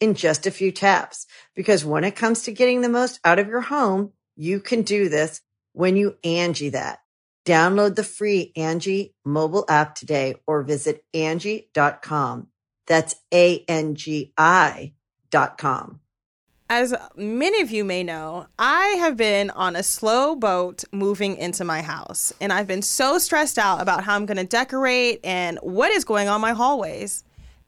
in just a few taps. Because when it comes to getting the most out of your home, you can do this when you Angie that. Download the free Angie mobile app today or visit Angie.com. That's A-N-G-I dot com. As many of you may know, I have been on a slow boat moving into my house, and I've been so stressed out about how I'm going to decorate and what is going on my hallways.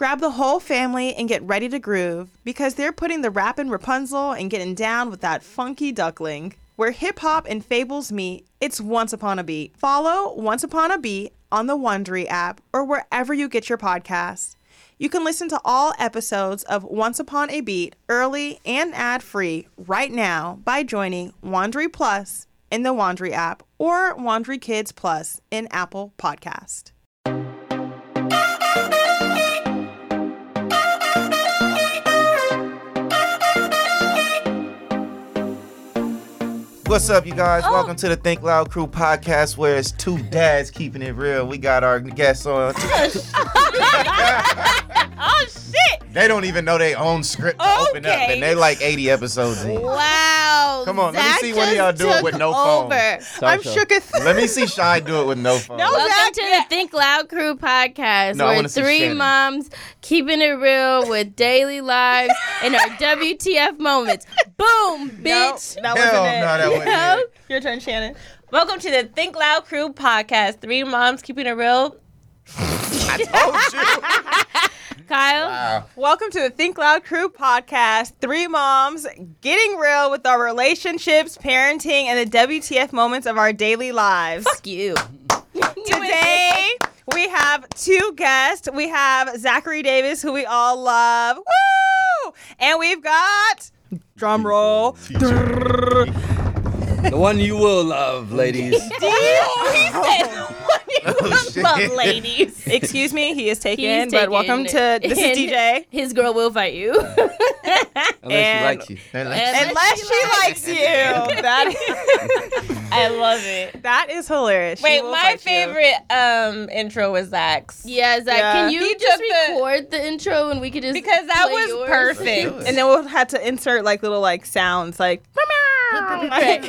Grab the whole family and get ready to groove because they're putting the rap in Rapunzel and getting down with that funky duckling. Where hip hop and fables meet, it's Once Upon a Beat. Follow Once Upon a Beat on the Wondery app or wherever you get your podcasts. You can listen to all episodes of Once Upon a Beat early and ad free right now by joining Wondery Plus in the Wondery app or Wondery Kids Plus in Apple Podcast. What's up, you guys? Oh. Welcome to the Think Loud Crew podcast, where it's two dads keeping it real. We got our guests on. Oh shit! they don't even know their own script to open up, and they like 80 episodes in. Wow. Come on, let me see one of y'all just do it with no phone. over. I'm shooketh. Let me see Shy do it with no phone. No, Welcome Zach, to yeah. the Think Loud Crew podcast, No, where three moms keeping it real with daily lives and our WTF moments. Boom, bitch. that Hell wasn't it. no, that wasn't No. it. Your turn, Shannon. Welcome to the Think Loud Crew podcast. Three moms keeping it real. I told you. Kyle. Wow. Welcome to the Think Loud Crew podcast. Three moms getting real with our relationships, parenting, and the WTF moments of our daily lives. Fuck you. Today we have two guests. We have Zachary Davis, who we all love. Woo! And we've got drum roll. The one you will love, ladies. DJ, he said the one Oh, shit. Love ladies. Excuse me, he is taken, He's but welcome to taken. this is DJ. His girl will fight you. Unless And- she likes you. Unless she likes you, that I love it. that is hilarious. She Wait, my favorite um intro was Zach's. yeah, Zach, Yeah. can you He just took the- record the intro and we could just Because that play was yours? perfect. And then we'll have to insert like little like sounds like. like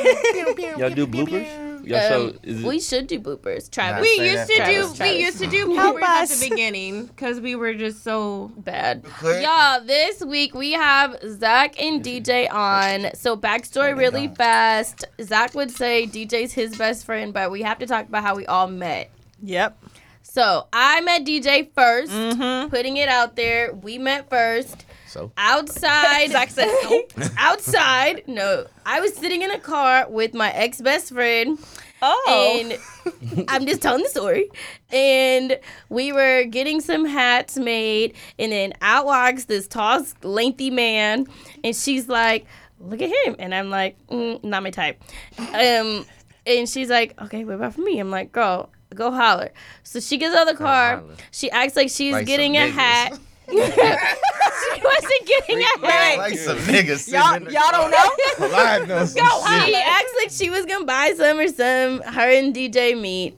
Y'all do bloopers? Y'all Um, show, is it, we should do bloopers. Nah, Travis. We used to Travis, do Travis. we used to do Help bloopers at us. the beginning because we were just so bad. Clear? Y'all, this week we have Zach and DJ on. So backstory really fast. Zach would say DJ's his best friend, but we have to talk about how we all met. Yep. So I met DJ 1st Mm-hmm. putting it out there. We met first. So? Outside. Zach said nope. outside. No, I was sitting in a car with my ex best friend, Oh. And I'm just telling the story. And we were getting some hats made, and then out walks this tall, lengthy man, and she's like, "Look at him," and I'm like, mm, "Not my type." Um, and she's like, "Okay, what about for me?" I'm like, "Girl." Go holler. So she gets out of the car. She acts like she's Like getting a hat. she wasn't getting a hat. Like some niggas Y'all, y'all don't know? line on some She shit. acts like she was gonna buy some or some. Her and DJ meet.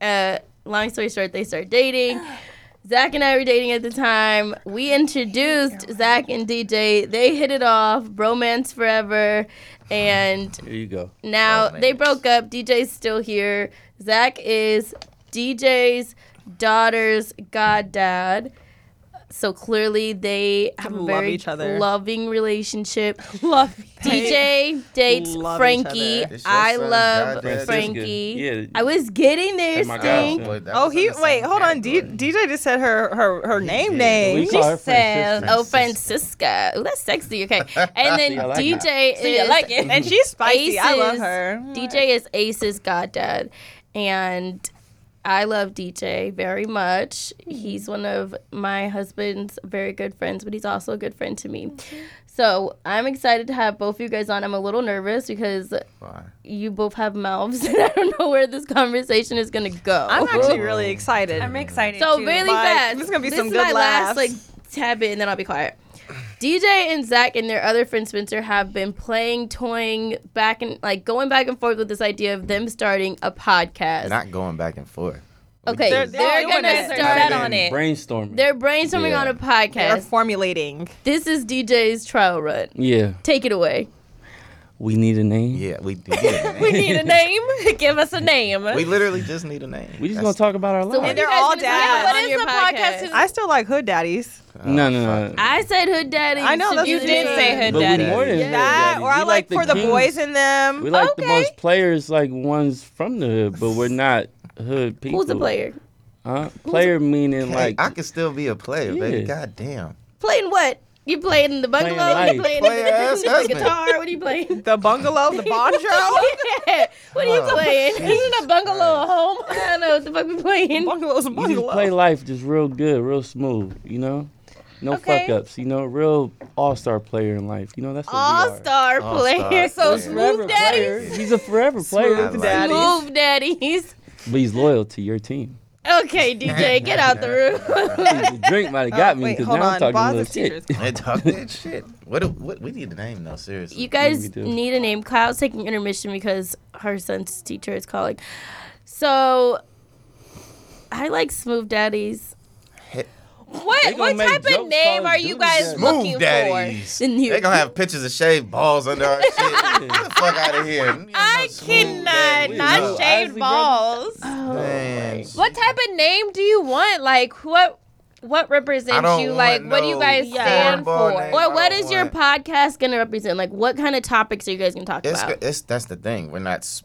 Uh, long story short, they start dating. Zach and I were dating at the time. We introduced Zach and DJ. They hit it off, bromance forever, and Here you go. now they broke up. DJ's still here. Zach is DJ's daughter's goddad. So clearly they have a Love very each other. loving relationship. Love DJ dates Love Frankie. other. It's your I love goddad. Frankie. Yeah. I was getting there, And my Stink. godson. Oh, he wait, hold on. D. DJ just said her her her name did. name. We call said- Oh, Francisca. Oh, that's sexy. Okay. And then See, like DJ is So you like it. And she's spicy. I love her. DJ is Ace's goddad, and I love DJ very much. Mm-hmm. He's one of my husband's very good friends, but he's also a good friend to me. So I'm excited to have both of you guys on. I'm a little nervous because Why? you both have mouths, and I don't know where this conversation is gonna go. I'm actually really excited. I'm excited. So too. really Like, fast. this is gonna be this some is good my laughs. last like tab it, and then I'll be quiet. DJ and Zach and their other friend Spencer have been playing, toying back and like going back and forth with this idea of them starting a podcast. Not going back and forth. Okay, They're- they're, they're gonna start. Set on it. Brainstorming. They're brainstorming Yeah. on a podcast. They're formulating. This is DJ's trial run. yeah. Take it away. We need a name. Yeah, we we need a name. we need a name. Give us a name. We literally just need a name. We just That's- gonna talk about our So lives. when they're all dads. about What on is your the podcast? podcast? I still like hood daddies. Oh, no, no, no. I said hood daddy. I know, should that's be what you did name. say hood but daddy. more than Yeah. hood That daddy. or I We like for the kings. boys in them. We like the Okay. most players, like ones from the hood, but we're not hood people. Who's the player? Huh? Player meaning Hey, like I can still be a player, baby. Yeah. God damn. Playing what? You playing in the Playing bungalow? life. You playing Player the, ass the husband. guitar? What are you playing? The bungalow, the banjo. yeah. What are you Oh, playing? Isn't a bungalow a home? I don't know what the fuck we playing. Bungalow's a you just play life just real good, real smooth. You know, no Okay. fuck ups. You know, real all star player in life. You know, that's what All we are. star All-star player. So player. Smooth daddy. player. He's a forever player, I like daddy. Smooth daddies. but he's loyal to your team. Okay, DJ, get out the room. the drink might have oh, got me Wait, because hold now on. I'm talking a Pause little this shit. teacher's talk that shit. What, what? We need a name though. Seriously. You guys we need a name. Kyle's taking intermission because her son's teacher is calling. So I like smooth daddies. What what type of name are you guys Daddy. looking Smooth daddies. And you- They gonna have pictures of shaved balls under our shit. Get the fuck out of here. I know, cannot daddy. not No, shaved Isley balls. Oh, Man, What type of name do you want? Like what what represents you? want Like what do you guys Yeah. stand for? name. Or I what don't is your want- podcast going to represent? Like, what kind of topics are you guys going to talk It's, about? it's that's the thing. We're not. s-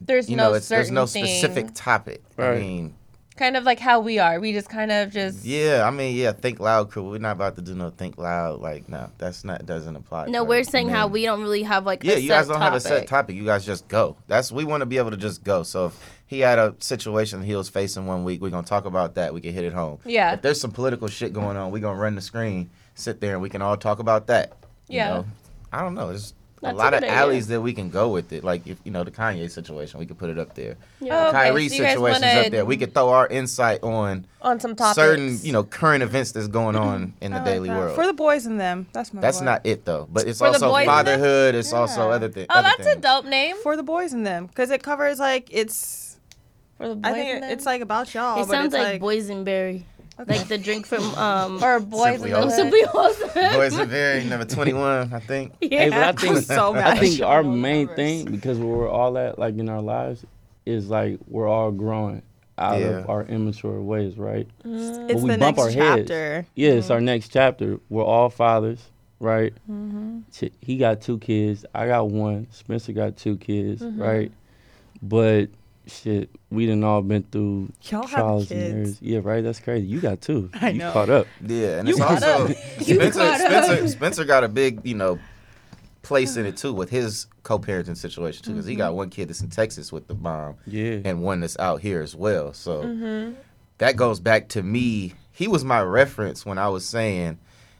There's You no know, it's, there's certain no thing. specific topic. I Right. mean, kind of like how we are. We just kind of just yeah. I mean, yeah. Think loud crew. We're not about to do no think loud. Like, no, that's not doesn't apply. no, to we're our saying how we don't really have like Yeah, a you set guys don't have a set topic. topic. You guys just go. That's we want to be able to just go. So if he had a situation he was facing one week, we're gonna talk about that. We can hit it home. Yeah. If there's some political shit going on, we're gonna run the screen, sit there, and we can all talk about that. you Yeah. know? I don't know. There's That's a a lot of good idea. alleys that we can go with it. Like if you know the Kanye situation, we could put it up there. Yeah. Oh, okay, Kyrie so you guys situation's wanna- up there. We could throw our insight on on some topics. certain, you know, current events that's going mm-hmm. on in the I like daily that. world. For the boys in them. That's my that's boy. not it though. But it's For also boys fatherhood. It's also other things. Oh, that's a dope name. for the boys in them because it covers like it's. For the boys I in think them? it's like about y'all. It but sounds it's like, boysenberry, Okay. like the drink from um. or boys Simply in the awesome. hood. Simply. Boys are very number 21, I think. Hey, but I think so mad. I think our main numbers. thing because where we're all at like in our lives is like we're all growing out Yeah. of our immature ways, right? It's But we the bump next our heads. chapter. Yeah, it's our next chapter. We're all fathers, right? Mm-hmm. He got two kids. I got one. Spencer got two kids, Mm-hmm. right? But shit, we done all been through Y'all have trials and kids. errors. Yeah, right. That's crazy. You got two. I you know. caught up. Yeah, and You it's caught also You Spencer, caught Spencer, up. Spencer got a big, you know, place in it too with his co-parenting situation too, because he Mm-hmm. got one kid that's in Texas with the mom, Yeah. and one that's out here as well. So Mm-hmm. that goes back to me. He was my reference when I was saying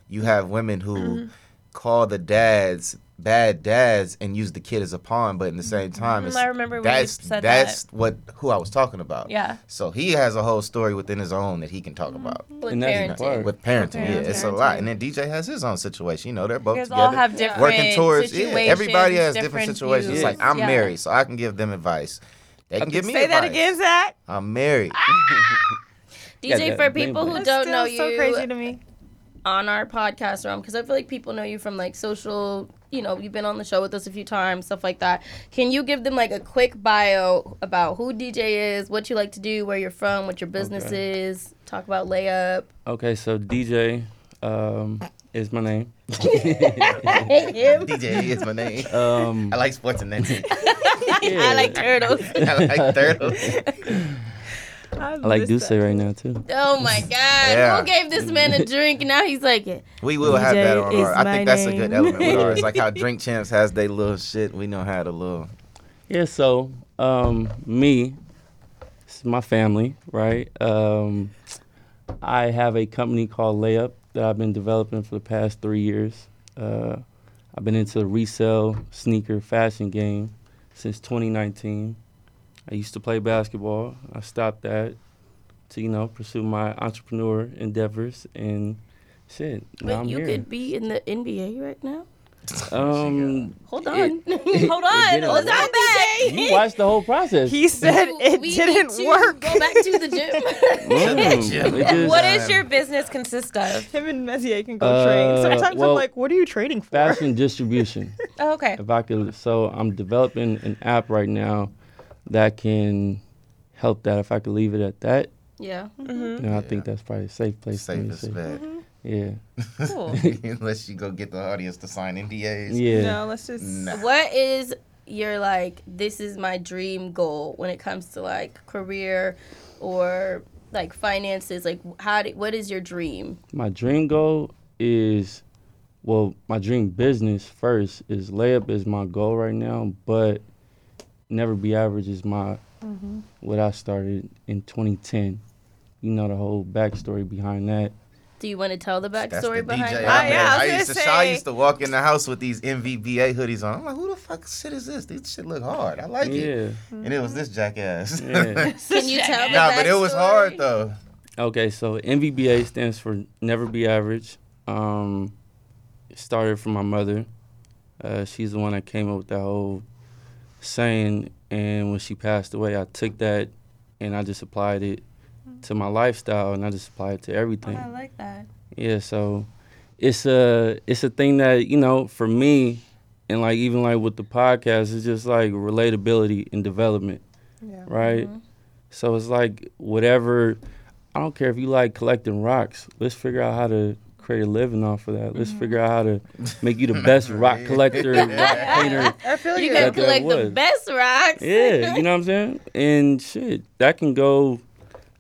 you have women who Mm-hmm. call the dads bad dads and use the kid as a pawn, but in the same time, it's, I remember when you that's said that's what who I was talking about. Yeah. So he has a whole story within his own that he can talk Mm-hmm. about With And that's the parenting. part. with parenting. Yeah, Parenting. it's a lot. And then DJ has his own situation. You know, they're both You together all have different working towards. Yeah, everybody has different, different situations. views. Like I'm Yeah. married, so I can give them advice. They can give me Say that again, Zach. I'm married. DJ, Yeah, for people who don't Still know so you crazy to me. on our podcast realm, because I feel like people know you from like social, you know, you've been on the show with us a few times, stuff like that. Can you give them like a quick bio about who DJ is, what you like to do, where you're from, what your business Okay. is? Talk about layup. Okay, so DJ um, is my name. DJ is my name. Um, I like sports and that. I like turtles. I like turtles. I like Duce right now too. Oh my God! Yeah. Who gave this man a drink? Now he's like, it. We will have that on DJ our. I think that's a good element with ours. Like how Drink Champs has their little shit. We know how to little. Yeah, so um, me, this is my family, right? Um, I have a company called Layup that I've been developing for the past three years. Uh, I've been into the resale sneaker fashion game since 2019. I used to play basketball. I stopped that to you know pursue my entrepreneur endeavors and shit. Now wait, I'm you here. could be in the NBA right now. um, Hold on. Hold on. didn't Was work. that bad? you watched the whole process. He said it We didn't need to work. Go back to the gym. Mm, just- What does your business consist of? Him and Messier can go Uh, trade. Sometimes well, I'm like, what are you trading for? fashion distribution. Oh, okay. if I could, so I'm developing an app right now that can help that. If I could leave it at that, yeah. Mm-hmm. then I think that's probably a safe place for me to Safest say. bet. Yeah, Cool. Unless you go get the audience to sign NDAs. yeah. No, let's just. Nah. What is your like? This is my dream goal when it comes to like career or like finances. Like, how? Do, what is your dream? My dream goal is, well, my dream business first is layup is my goal right now, but never be average is my what I started in 2010. You know the whole backstory behind that. Do you want to tell the backstory the behind DJ. that? I, Ah, yeah, I I, used to, say. I used to walk in the house with these NVBA hoodies on. I'm like, who the fuck shit is this? This shit look hard. I like it. Yeah, And it was this jackass. yeah. Can you tell the nah, but it was hard though. Okay, so NVBA stands for Never Be Average. Um, it started from my mother. Uh, she's the one that came up with that whole saying, and when she passed away, I took that and I just applied it to my lifestyle, and I just applied it to everything. Oh, I like that. Yeah, so it's a it's a thing that you know for me, and like even like with the podcast, it's just like relatability and development, Yeah. right? Mm-hmm. So it's like whatever. I don't care if you like collecting rocks. Let's figure out how to create a living off of that. Let's mm-hmm. figure out how to make you the best rock collector, rock painter. I feel You you. can That- that collect the best rocks. Yeah, you know what I'm saying? And shit, that can go.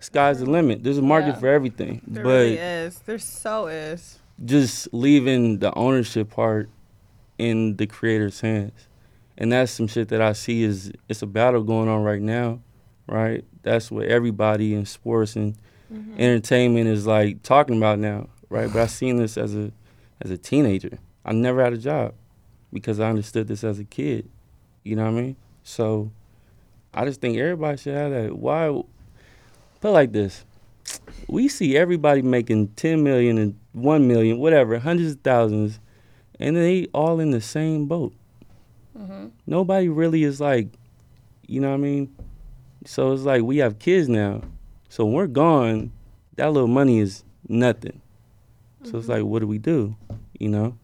Sky's the limit. There's a market Yeah. for everything, There but really is. There so is. just leaving the ownership part in the creator's hands. And that's some shit that I see is it's a battle going on right now, right? That's what everybody in sports and mm-hmm. entertainment is like talking about now, right? But I seen this as a as a teenager. I never had a job because I understood this as a kid. You know what I mean? So I just think everybody should have that. Why put like this? we see everybody making 10 million and 1 million, whatever, hundreds of thousands, and they all in the same boat. Mm-hmm. Nobody really is like, you know what I mean? So it's like we have kids now. So when we're gone, that little money is nothing. So it's like, what do we do? You know?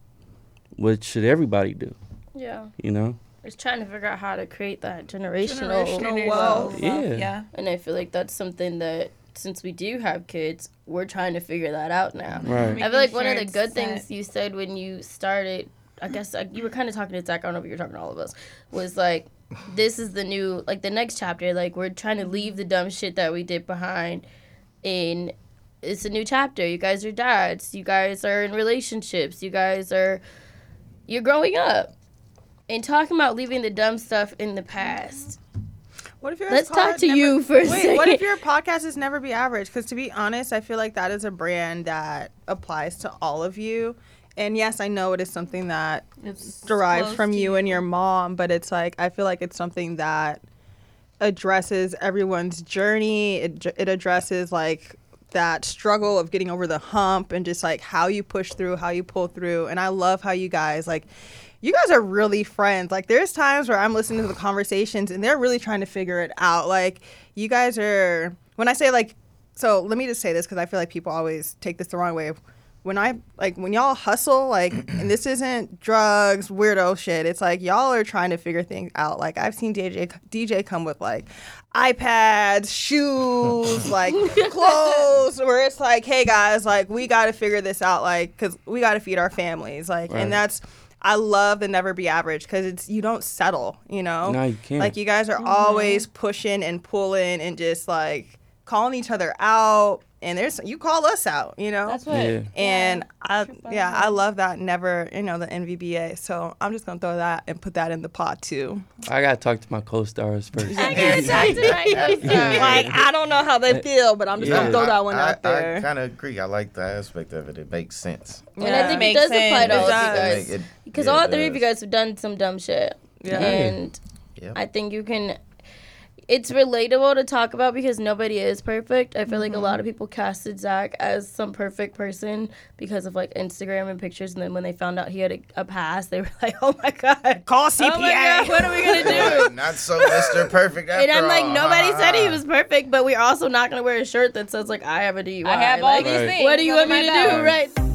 What should everybody do? Yeah. You know? It's trying to figure out how to create that generational, Generational wealth. Yeah. Yeah. And I feel like that's something that since we do have kids, we're trying to figure that out now. Right. I feel like one of the good set. things you said when you started, I guess uh, you were kind of talking to Zach, I don't know if you were talking to all of us, was like, this is the new, like the next chapter. Like, we're trying to leave the dumb shit that we did behind in it's a new chapter. You guys are dads. You guys are in relationships. You guys are, you're growing up. and talking about leaving the dumb stuff in the past. What if your Let's talk to never- you for a Wait, second. what if your podcast is never be average? Because to be honest, I feel like that is a brand that applies to all of you. And yes, I know it is something that It's derives from to you and your mom, but it's like I feel like it's something that addresses everyone's journey. It it addresses like that struggle of getting over the hump and just like how you push through, how you pull through. And I love how you guys like you guys are really friends. Like there's times where I'm listening to the conversations and they're really trying to figure it out. Like you guys are when I say like so let me just say this cuz I feel like people always take this the wrong way. When I like when y'all hustle like and this isn't drugs, weirdo shit. It's like y'all are trying to figure things out. Like I've seen DJ DJ come with like iPads, shoes, like clothes where it's like, "Hey guys, like we got to figure this out like cuz we got to feed our families." Like Right. and that's I love the never be average because it's you don't settle, you know. No, you can't. Like you guys are always pushing and pulling and just like calling each other out. And there's you call us out, you know. That's what. Yeah. and I trip yeah. I love that never you know the NVBA. So I'm just gonna throw that and put that in the pot too. I gotta talk to my co-stars first. I gotta talk to my co-star. Like I don't know how they feel, but I'm just Yeah. gonna throw that one I, out there. I, kind of agree. I like the aspect of it. It makes sense. And I think it Makes does apply sense. to all of you guys. Because yeah, all it three of you guys have done some dumb shit. Yeah. And Yep. I think you can. It's relatable to talk about because nobody is perfect. I feel like a lot mm-hmm. of people casted Zach as some perfect person because of like Instagram and pictures, and then when they found out he had a, a past, they were like, "Oh my god, Call oh my god, what are we gonna do?" Not so Mr. Perfect after And I'm like, all. nobody said he was perfect, but we're also not gonna wear a shirt that says like I have a DUI. I have all like, these Right. things. What do you want me to my do? belt. Right.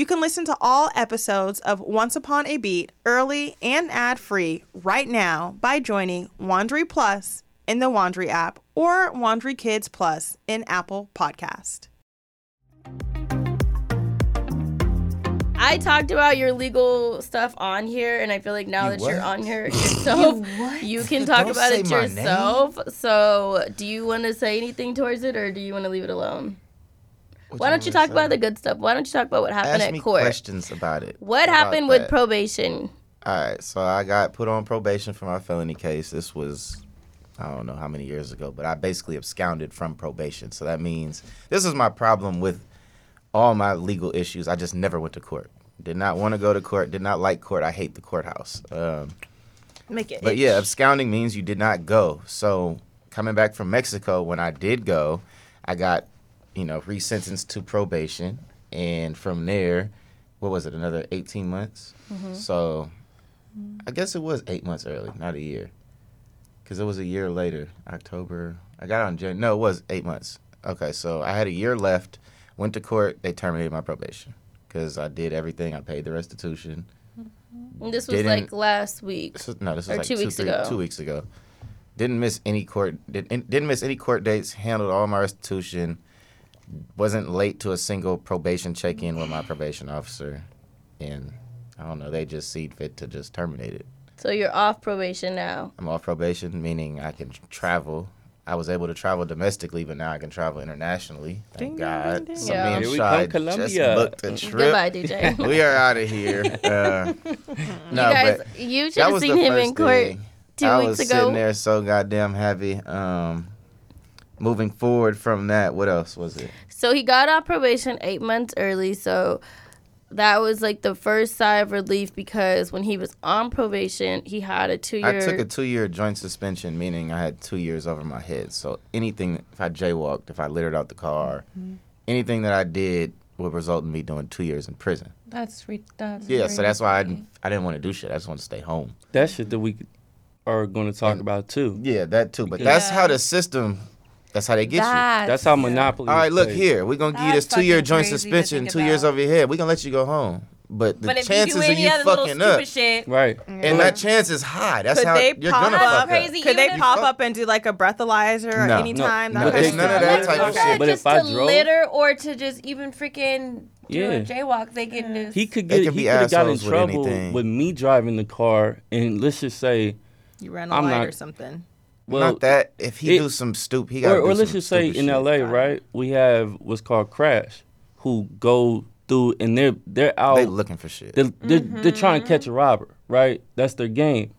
You can listen to all episodes of Once Upon a Beat early and ad free right now by joining Wondery Plus in the Wondery app or Wondery Kids Plus in Apple Podcast. I talked about your legal stuff on here, and I feel like now You that you're on here yourself, you can talk Don't about it my yourself. So, do you want to say anything towards it, or do you want to leave it alone? What Why don't you talk about the good stuff? Why don't you talk about what happened Ask at me court? questions about it. What about happened with that. probation? All right, so I got put on probation for my felony case. This was, I don't know how many years ago, but I basically absconded from probation. So that means this is my problem with all my legal issues. I just never went to court. Did not want to go to court. Did not like court. I hate the courthouse. Um, Make it. but yeah, absconding means you did not go. So coming back from Mexico, when I did go, I got, you know, resentenced to probation, and from there, what was it? Another eighteen months. Mm-hmm. So I guess it was eight months early, not a year. because it was a year later. October. I got on Jan. No, it was eight months. Okay, so I had a year left. Went to court. They terminated my probation because I did everything. I paid the restitution. Mm-hmm. And this was like last week. This was- no, this was like two two, weeks three- ago. two weeks ago. Didn't miss any court. Did, didn't miss any court dates. Handled all my restitution. Wasn't late to a single probation check-in with my probation officer, and I don't know. They just see fit to just terminate it. So you're off probation now. I'm off probation, meaning I can travel. I was able to travel domestically, but now I can travel internationally. Thank Ding, ding, God. ding, ding. So Yeah. me and Here we just booked a trip. Goodbye, DJ. We are out of here. Uh, no, you guys, but you should that have seen him in court thing. two I weeks was ago. sitting there so goddamn heavy. Um, moving forward from that, what else was it? So he got off probation eight months early. So that was like the first sigh of relief because when he was on probation, he had a two year. I took a two-year joint suspension, meaning I had two years over my head. So anything, if I jaywalked, if I littered out the car, Mm-hmm. anything that I did would result in me doing two years in prison. That's re- that's Yeah, so that's why I didn't, I didn't want to do shit. I just wanted to stay home. That shit that we are going to talk And- about too. Yeah, that too. But that's how the system. That's how they get you. That's how monopoly. All right, look played. here. We're gonna give you this two year joint suspension, think two years over your head. We're gonna let you go home. But the But chances you of you other fucking up, shit, Right. and that chance is high. That's Could how they you're pop gonna up? fuck Crazy. up. Could they pop you- up and do like a breathalyzer No. anytime? No, that no, kind it's of none of that type of shit. But just if I to drove- litter or to just even freaking do Yeah. a jaywalk, they can just He could get. He could have got in assholes with trouble with me driving the car, and let's just say, You ran a I'm light not- or something. Well, Not that. If he it- do some stupid, he got. or, or let's just say in L.A. right, we have what's called crash, who go through and they're they're out. They looking for shit. They're, they're, they're trying to mm-hmm. catch a robber, right? That's their game,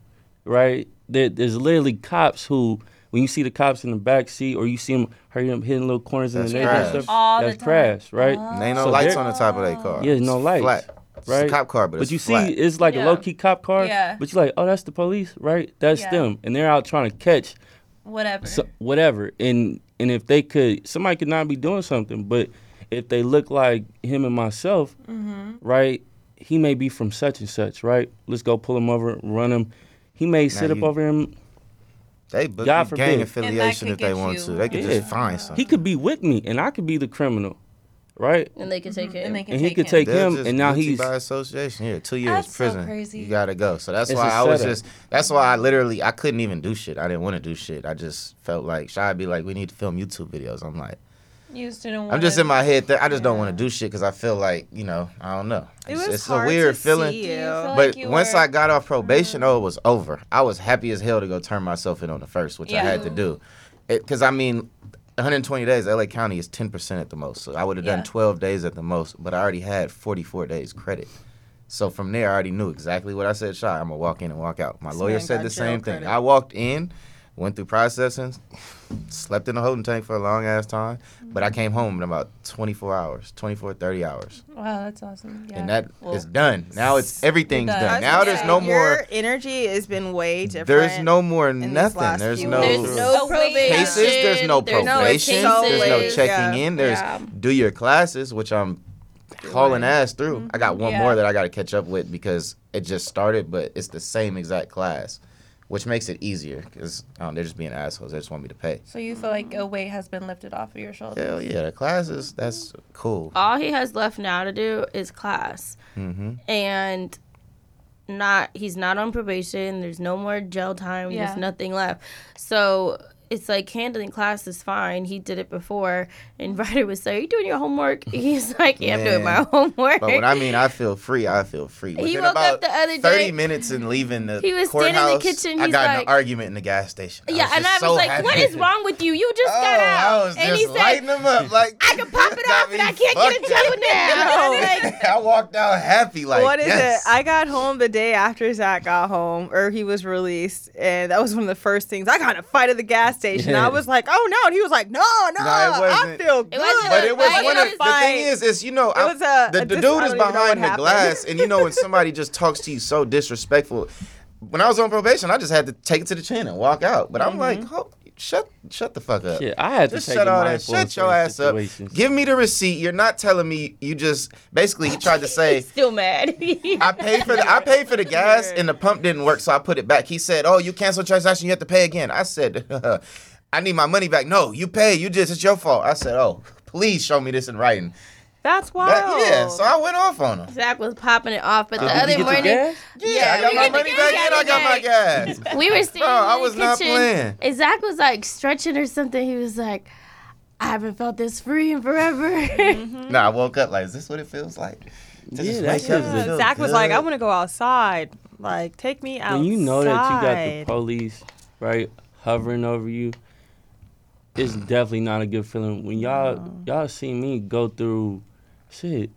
right? There, there's literally cops who, when you see the cops in the back seat or you see them hurry up hitting little corners That's in the neighborhood and crash. stuff, All the that's crash, right? And ain't no So lights on the top of that car. Yeah, no It's lights, Flat. It's right? a cop car, but, But it's you see, it's like Yeah. a low key cop car. Yeah. But you're like, oh, that's the police, right? That's Yeah. them, and they're out trying to catch whatever. so, whatever. And and if they could, somebody could not be doing something, but if they look like him and myself, Mm-hmm. right? He may be from such and such, right? Let's go pull him over, run him. He may sit up over him. They book God forbid. gang affiliation if they get want you- to. They could Yeah. just find something. He could be with me, and I could be the criminal, right? and they can take mm-hmm. him. and they can And he take could him. take They'll him, just and now boot he's by association. Yeah, two years That's so prison. crazy. You gotta go. So that's It's why a I was setup. just. That's why I literally I couldn't even do shit. I didn't want to do shit. I just felt like Shy be like, we need to film YouTube videos. I'm like, You just didn't I'm just in my head. That I just don't want to do shit because I feel like you know I don't know. It It's, was it's hard a weird to feeling. see Do you you. feel But like you once were- I got off probation, mm-hmm. oh, it was over. I was happy as hell to go turn myself in on the first, which I Yeah. had to do. Because, I mean, 120 days, LA County is 10% at the most. So I would have done Yeah. 12 days at the most, but I already had 44 days credit. So from there, I already knew exactly what I said, Shy. I'm going to walk in and walk out. My This lawyer said the same thing. I walked in, went through processing, slept in the holding tank for a long ass time, but I mm-hmm. came home in about 24 hours, 24, 30 hours. Wow, that's awesome. Yeah. And that is Well, done. Now it's everything's done. Done. Now gonna there's say, no more. Your energy has been way different. There's no more nothing. There's no There's no probation. cases. There's no There's probation. cases. there's no Yeah. checking in. There's Yeah. do your classes, which I'm hauling ass through. I got mm-hmm. one Yeah. more that I got to catch up with because it just started, but it's the same exact class, which makes it easier because um, they're just being assholes. They just want me to pay. So you feel like a weight has been lifted off of your shoulders? Hell yeah, the classes that's cool. All he has left now to do is class, hmm and not he's not on probation. There's no more jail time. Yeah. There's nothing left. So it's like handling class is fine. He did it before. And Ryder was like, "Are you doing your homework?" He's like, "Yeah, I'm doing my homework." But when I mean I feel free, I feel free. He woke about up the other day. thirty minutes and leaving the He was standing in the courthouse, kitchen, I he's got in like- an argument in the gas station. yeah, was and I was so like, happy. "What is wrong with you? You just Oh, got out." I was and just he said, lighting them up like I can pop it off and I can't get in fucked trouble now. Like, I walked out happy like what is yes. it? I got home the day after Zach got home, or he was released, and that was one of the first things. I got in a fight at the gas station. Yeah. I was like, "Oh no!" And he was like, "No, no, No, it I wasn't- feel good." wasn't but it was Fight, one of the thing is is you know I- was a- the, a the dis- dude is don't even know what behind the happened. glass and you know when somebody just talks to you so disrespectful when I was on probation I just had to take it to the chin and walk out but I'm like oh, shut shut the fuck up. Shit, I had to Just take shut all that. mindful Shut your certain ass up. Give me the receipt. You're not telling me. You just basically he tried to say. Still mad. I paid for the I paid for the gas and the pump didn't work, so I put it back. He said, "Oh, you canceled transaction, you have to pay again." I said, "I need my money back." No, you pay. You just it's your fault. I said, "Oh, please show me this in writing." That's wild. That- yeah, so I went off on him. Zach was popping it off, but the Did you other get the morning, gas? Yeah, I got my money back and I got my gas. we were standing Bro, I was the not kitchen, playing. and Zach was like stretching or something. He was like, "I haven't felt this free in forever." Mm-hmm. Nah, I woke up like, is this what it feels like? To Yeah, just that's wake up just the- feel Zach was like. I want to go outside. Like, take me outside. when you know that you got the police right hovering over you, it's definitely not a good feeling. When y'all y'all see me go through shit,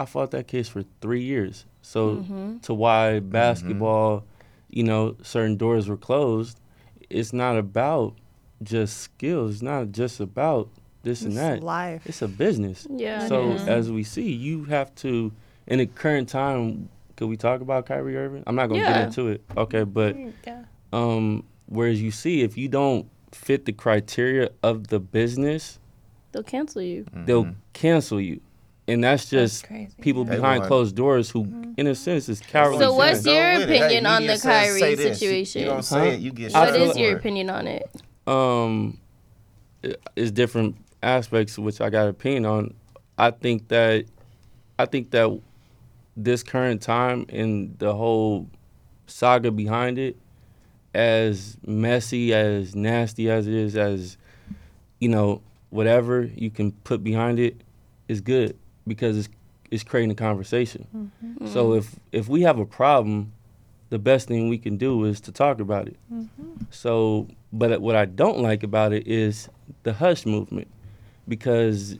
I fought that case for three years. So mm-hmm. to why mm-hmm. basketball, you know, certain doors were closed, it's not about just skills. It's not just about this and that. life. It's a business. yeah. So it is. Mm-hmm. as we see, you have to in the current time. Could we talk about Kyrie Irving? I'm not gonna Yeah. get into it. Okay, but mm, Yeah. um, whereas you see, if you don't fit the criteria of the business, they'll cancel you. they'll cancel you, and that's just crazy. people They behind want- closed doors who, in a sense, is cowardly. So what's sin. Your with it. Hey, opinion on the says say Kyrie this. Situation? You, don't say Huh? it, you get I shot feel your opinion on it? um i- is different aspects which I got an opinion on. I think that I think that this current time and the whole saga behind it, as messy, as nasty as it is, as you know, whatever you can put behind it is good because it's it's creating a conversation. Mm-hmm. So if if we have a problem, the best thing we can do is to talk about it. Mm-hmm. So, but what I don't like about it is the hush movement, because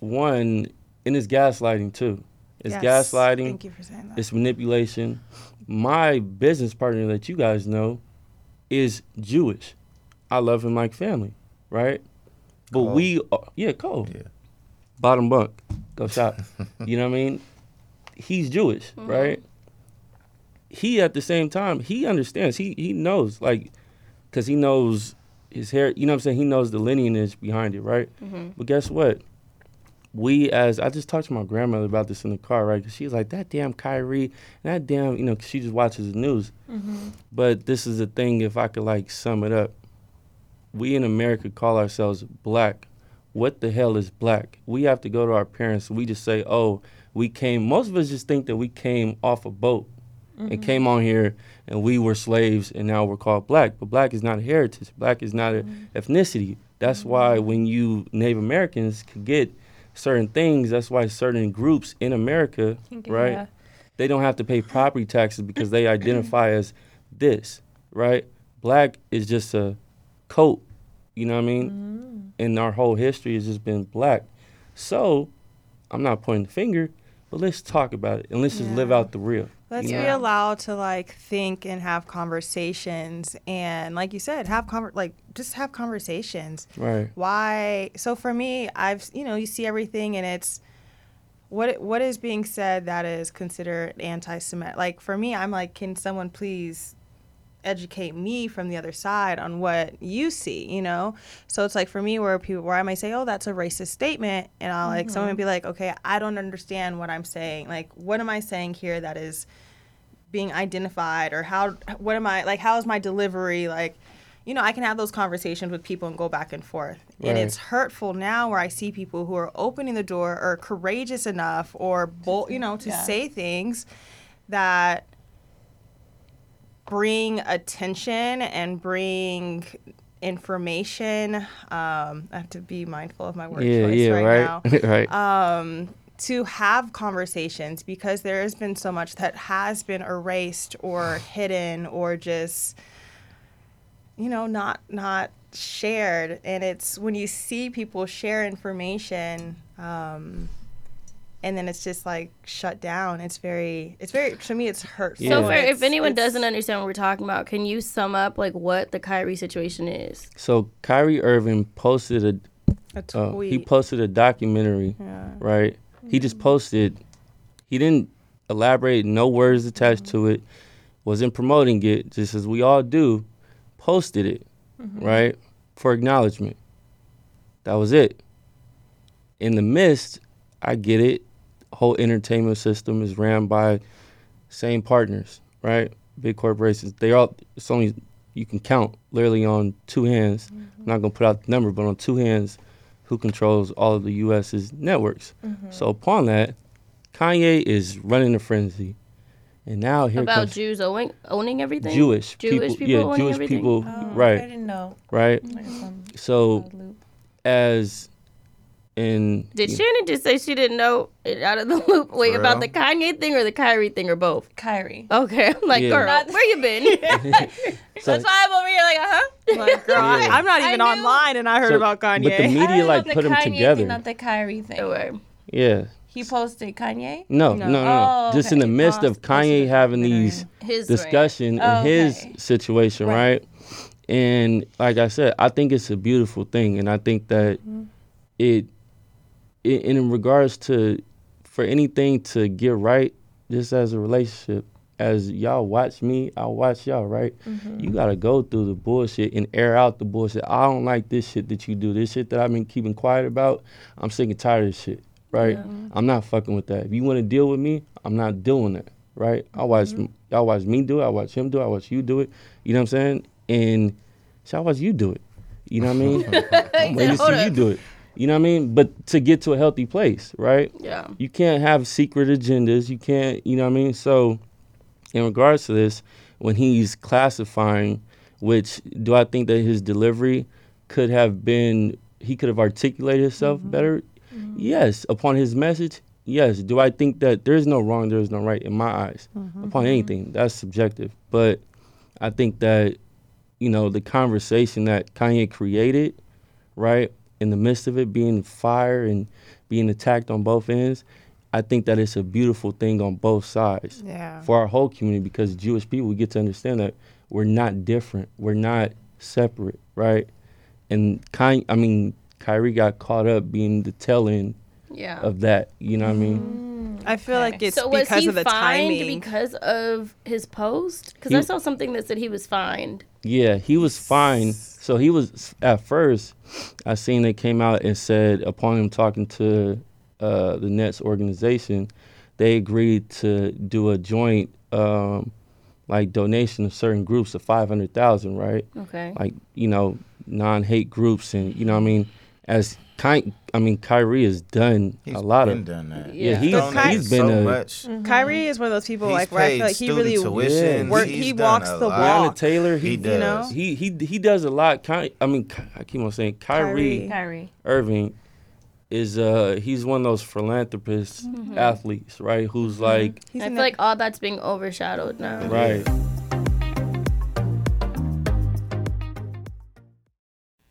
one, and it's gaslighting too. It's Yes. gaslighting. Thank you for saying that. It's manipulation. My business partner that you guys know is Jewish. I love him like family, right? But Cole. we, are, yeah, Cole. Yeah. Bottom bunk, go shop. you know what I mean? He's Jewish, mm-hmm. right? He at the same time he understands. He he knows like, cause he knows his hair. You know what I'm saying? He knows the lineage behind it, right? Mm-hmm. But guess what? we as I just talked to my grandmother about this in the car, right? 'Cause she was like, "That damn Kyrie, that damn," you know, 'cause she just watches the news. Mm-hmm. But this is the thing. If I could like sum it up, we in America call ourselves black. What the hell is black? We have to go to our parents. We just say, "Oh, we came." Most of us just think that we came off a boat and mm-hmm. came on here and we were slaves and now we're called black. But black is not a heritage. Black is not an mm-hmm. ethnicity. That's mm-hmm. why when you Native Americans could get certain things, that's why certain groups in America, right? They don't have to pay property taxes because they identify as this, right? Black is just a coat, you know what I mean? Mm-hmm. And our whole history has just been black. So, I'm not pointing the finger, but let's talk about it and let's just live out the real. Let's you be allowed to like think and have conversations, and like you said, have conver- like just have conversations. Right. Why? So for me, I've you know you see everything, and it's what what is being said that is considered anti-Semitic. Like for me, I'm like, can someone please educate me from the other side on what you see, you know? So it's like for me where people where I might say, "Oh, that's a racist statement." And I'll like someone would be like, "Okay, I don't understand what I'm saying. Like what am I saying here that is being identified or how what am I like how is my delivery like you know, I can have those conversations with people and go back and forth. And it's hurtful now where I see people who are opening the door or courageous enough or bold, you know, to Yeah. say things that bring attention and bring information. Um, I have to be mindful of my word yeah, choice yeah, right, right. now right. um, to have conversations because there has been so much that has been erased or hidden or just you know not not shared and it's when you see people share information um, and then it's just like shut down it's very it's very to me it's hurtful Yeah. So, for, It's- if anyone it's- doesn't understand what we're talking about, can you sum up like what the Kyrie situation is? so Kyrie Irving posted a a uh, he posted a documentary, Yeah. right? He just posted. He didn't elaborate. No words attached to it. Wasn't promoting it. Just as we all do, posted it, right? for acknowledgement. That was it. In the midst, I get it. Whole entertainment system is ran by same partners, right? Big corporations. They all. It's only you can count literally on two hands. I'm mm-hmm. not gonna put out the number, but on two hands, who controls all of the U.S.'s networks. Mm-hmm. So upon that, Kanye is running a frenzy, and now here About comes Jews owning owning everything. Jewish, Jewish people, people yeah, owning Jewish everything? people, Oh, I right, didn't know. right. I guess I'm So out of the loop. as in Did Shannon just say she didn't know it out of the loop? Wait, For about real? the Kanye thing or the Kyrie thing or both? Kyrie. Okay, I'm like, Yeah. girl, Not- where you been? so, That's why I'm over here like, uh huh. Like, girl, I, Yeah. I'm not even knew- online, and I heard So- about Kanye. but the media like the put them Kanye together. Thing, not the Kyrie thing. Anyway, yeah. He posted Kanye. No, no, no, no. Oh, Just okay. in the midst Oh, of Kanye having these his discussion Oh, in his okay. situation, Right. right. And like I said, I think it's a beautiful thing, and I think that Mm-hmm. it, it, in regards to, for anything to get right, just as a relationship, as y'all watch me, I watch y'all, right? Mm-hmm. You gotta go through the bullshit and air out the bullshit. I don't like this shit that you do. This shit that I've been keeping quiet about. I'm sick and tired of this shit, right? I'm not fucking with that. If you want to deal with me, I'm not doing that, right? I watch y'all watch me do it. I watch him do it. I watch you do it. You know what I'm saying? And so I watch you do it. You know what I mean? I'm waiting to see you do it. You know what I mean? But to get to a healthy place, right? Yeah. You can't have secret agendas. You can't, you know what I mean? So, in regards to this, when he's classifying, which do I think that his delivery could have been, he could have articulated himself mm-hmm. better? Mm-hmm. Yes. Upon his message, yes. Do I think that there's no wrong, there's no right in my eyes? Mm-hmm. Upon anything, that's subjective. But I think that, you know, the conversation that Kanye created, right, in the midst of it being fire and being attacked on both ends, I think that it's a beautiful thing on both sides yeah. for our whole community because Jewish people we get to understand that we're not different, we're not separate, right? And Ky- I mean, Kyrie got caught up being the tail end Yeah. of that. You know what I mean? I feel like it's so was because he of the fined timing. because of his post? Because He- I saw something that said he was fined. Yeah, he was fine. So he was at first. I seen it came out and said upon him talking to uh, the Nets organization, they agreed to do a joint um, like donation of certain groups of five hundred thousand, right? Okay. Like you know non-hate groups and you know what I mean as Ky- I mean Kyrie has done He's a lot been of done that. Yeah, he's- donated he's been so a- much. Mm-hmm. Kyrie is one of those people He's like where I feel like he really tuition. work- He's he walks the lot. Breonna walk. Taylor. He He does. know? he he he does a lot. Ky- I mean I keep on saying Kyrie. Kyrie. Kyrie. Irving is uh he's one of those philanthropist mm-hmm. athletes, right? Who's mm-hmm. like He's I feel the- like all that's being overshadowed now. right.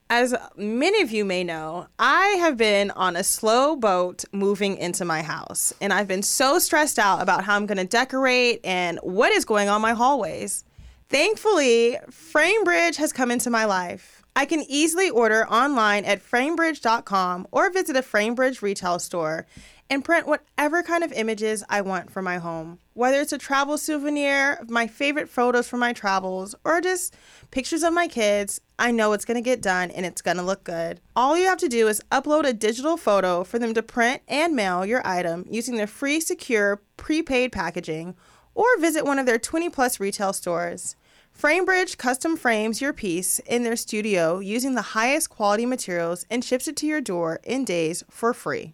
As many of you may know, I have been on a slow boat moving into my house, and I've been so stressed out about how I'm going to decorate and what is going on my hallways. Thankfully, FrameBridge has come into my life. I can easily order online at framebridge.com or visit a FrameBridge retail store and print whatever kind of images I want for my home. Whether it's a travel souvenir my favorite photos from my travels or just pictures of my kids, I know it's to get done and it's to look good. All you have to do is upload a digital photo for them to print and mail your item using their free, secure, prepaid packaging or visit one of their 20 plus retail stores. FrameBridge custom frames your piece in their studio using the highest quality materials and ships it to your door in days for free.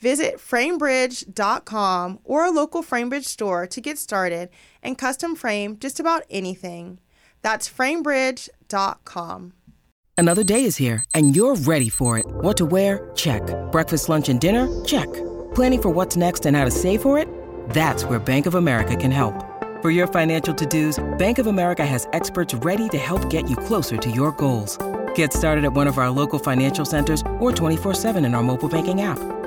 Visit framebridge.com or a local FrameBridge store to get started and custom frame just about anything. That's framebridge.com. Another day is here, and you're ready for it. What to wear? Check. Breakfast, lunch, and dinner? Check. Planning for what's next and how to save for it? That's where Bank of America can help. For your financial to-dos, Bank of America has experts ready to help get you closer to your goals. Get started at one of our local financial centers or 24-7 in our mobile banking app.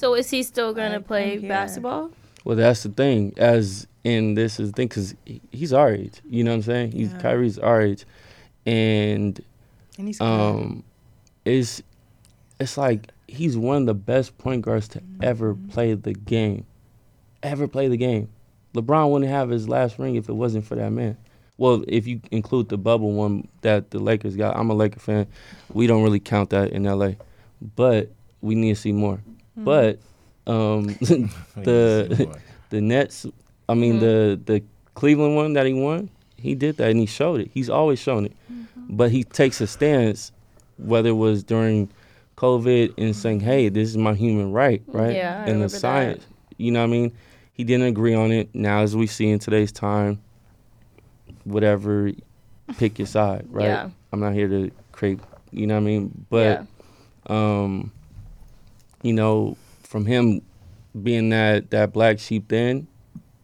So is he still gonna I'm play basketball? Well, that's the thing. As in, this is the thing because he's our age. You know what I'm saying? He's Yeah. Kyrie's our age, and And he's good. um, it's it's like he's one of the best point guards to ever play the game, ever play the game. LeBron wouldn't have his last ring if it wasn't for that man. Well, if you include the bubble one that the Lakers got, I'm a Laker fan. We don't really count that in LA, but we need to see more. Mm-hmm. But um, We need to see the the Nets, I mean the mm-hmm. the Cleveland one that he won, he did that and he showed it. He's always shown it, mm-hmm. but he takes a stance, whether it was during COVID and saying, "Hey, this is my human right," right? Yeah, I and the remember that. science, you know what I mean? He didn't agree on it. Now, as we see in today's time, whatever, pick your side, right? Yeah. I'm not here to create, you know what I mean? But yeah. um, you know, from him being that that black sheep then,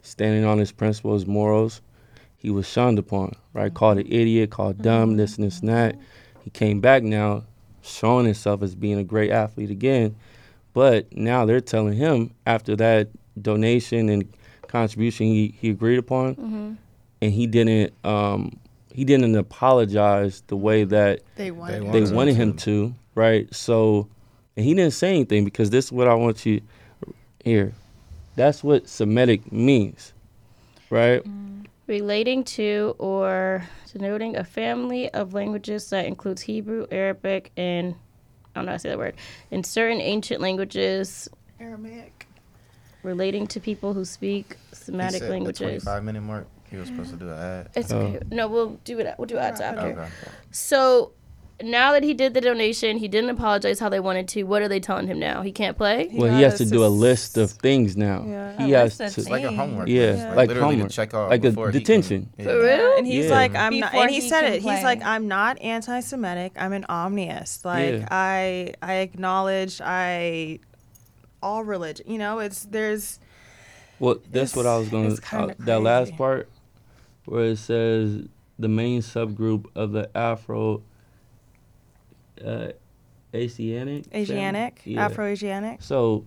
standing on his principles, morals, he was shunned upon, right? Mm-hmm. Called an idiot, called dumb, this and this and that. Mm-hmm. He came back now, showing himself as being a great athlete again. But now they're telling him after that donation and contribution he, he agreed upon, mm-hmm. and he didn't um, he didn't apologize the way that they wanted. They they wanted wanted him him to, right? So, and he didn't say anything because this is what I want you here. That's what Semitic means, right? Mm. Relating to or denoting a family of languages that includes Hebrew, Arabic, and I don't know how to say that word. In certain ancient languages, Aramaic. relating to people who speak He Semitic said the languages. 25 minute mark. He was supposed to do an ad. It's okay. Oh. No, we'll do it. We'll do ads after. Okay. So now that he did the donation, he didn't apologize how they wanted to. What are they telling him now? He can't play. Well, he has to do a list of things now. Yeah. He A has list to, of It's like a homework. Yeah, list, like literally homework. to check off Like a before he detention. Can, For real? And he's Yeah. like, I'm not, Before and he, he said can it. He's like, I'm not anti-Semitic. I'm an omnist. Like, Yeah. I, I acknowledge I, all religion. You know, it's there's. Well, that's what I was It's- going it's to. kinda Uh, that last crazy. part where it says the main subgroup of the Afro. Uh, Asianic. family? Asianic, Yeah. Afro-Asianic. So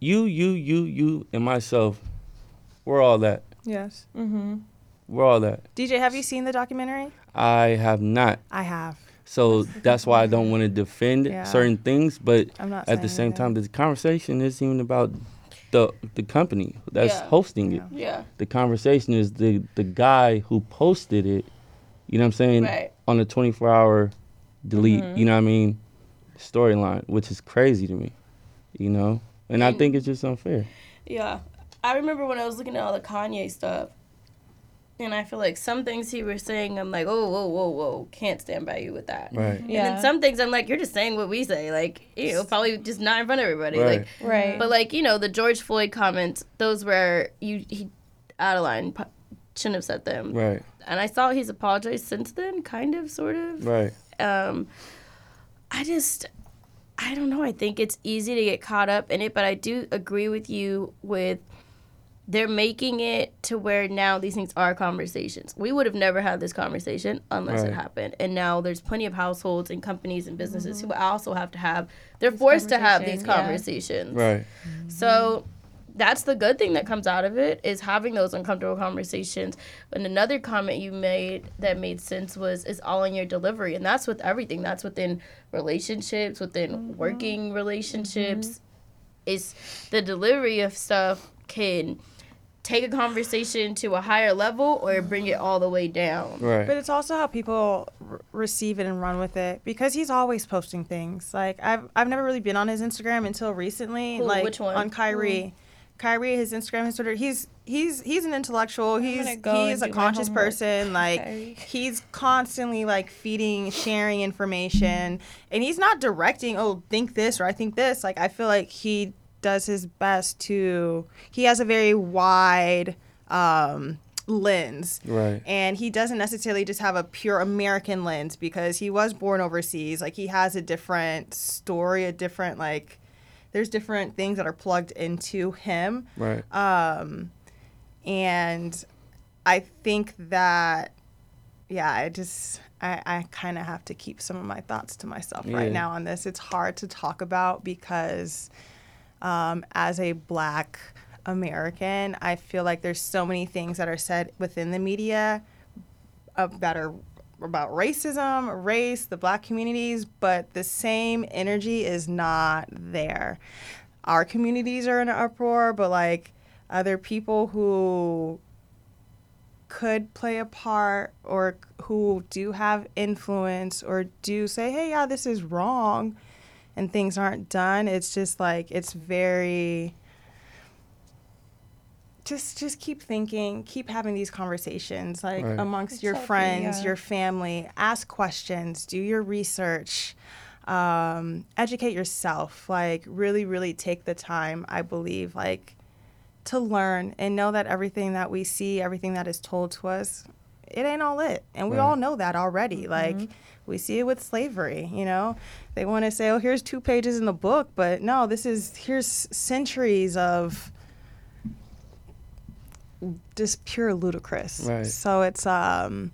you, you, you, you, and myself, we're all that. Yes. Mm-hmm. We're all that. DJ, have you seen the documentary? I have not. I have. So that's why I don't want to defend Yeah. certain things, but I'm not at the saying same time, the conversation isn't even about the the company that's Yeah. hosting it. Yeah. The conversation is the the guy who posted it. You know what I'm saying? Right. On a 24 hour delete. Mm-hmm. You know what I mean? Storyline, which is crazy to me. You know, and I think it's just unfair. Yeah. I remember when I was looking at all the Kanye stuff, and I feel like some things he was saying, I'm like, oh, whoa, whoa, whoa, can't stand by you with that. Right. And Yeah. then some things I'm like, you're just saying what we say, like, you know, probably just not in front of everybody. Right. Like, Right. but like, you know, the George Floyd comments, those were you he out of line, pu- shouldn't have said them. Right. And I saw he's apologized since then, kind of, sort of. Right. um i just i don't know i think it's easy to get caught up in it but i do agree with you with they're making it to where now these things are conversations we would have never had this conversation unless it happened and now there's plenty of households and companies and businesses who also have to have they're forced to have these conversations, yeah. conversations Right. so that's the good thing that comes out of it is having those uncomfortable conversations. And another comment you made that made sense was it's all in your delivery, and that's with everything. That's within relationships, within mm-hmm. working relationships. Mm-hmm. It's the delivery of stuff can take a conversation to a higher level or bring it all the way down. Right. But it's also how people r- receive it and run with it because he's always posting things. Like I've I've never really been on his Instagram until recently. Who? like Which one? on Kyrie. Mm. Kyrie, his Instagram, his Twitter. He's he's he's an intellectual. He's go he's a conscious person. Like Kyrie. he's constantly like feeding, sharing information, and he's not directing. Oh, think this or I think this. Like I feel like he does his best to. He has a very wide um, lens Right. and he doesn't necessarily just have a pure American lens because he was born overseas. Like he has a different story, a different like there's different things that are plugged into him. Right. Um and I think that yeah, I just I, I kind of have to keep some of my thoughts to myself Yeah. right now on this. It's hard to talk about because um, as a black American, I feel like there's so many things that are said within the media uh, that are about racism, race, the black communities, but the same energy is not there. Our communities are in an uproar, but like other people who could play a part or who do have influence or do say, hey, yeah, this is wrong and things aren't done. It's just like, it's very. Just, just keep thinking, keep having these conversations, like Right. amongst your friends, yeah. your family. Ask questions, do your research, um, educate yourself. Like really, really take the time. I believe, like to learn and know that everything that we see, everything that is told to us, it ain't all it. And we Right. all know that already. Like we see it with slavery, you know. They want to say, "Oh, here's two pages in the book," but no, this is here's centuries of just pure ludicrous. Right. So it's um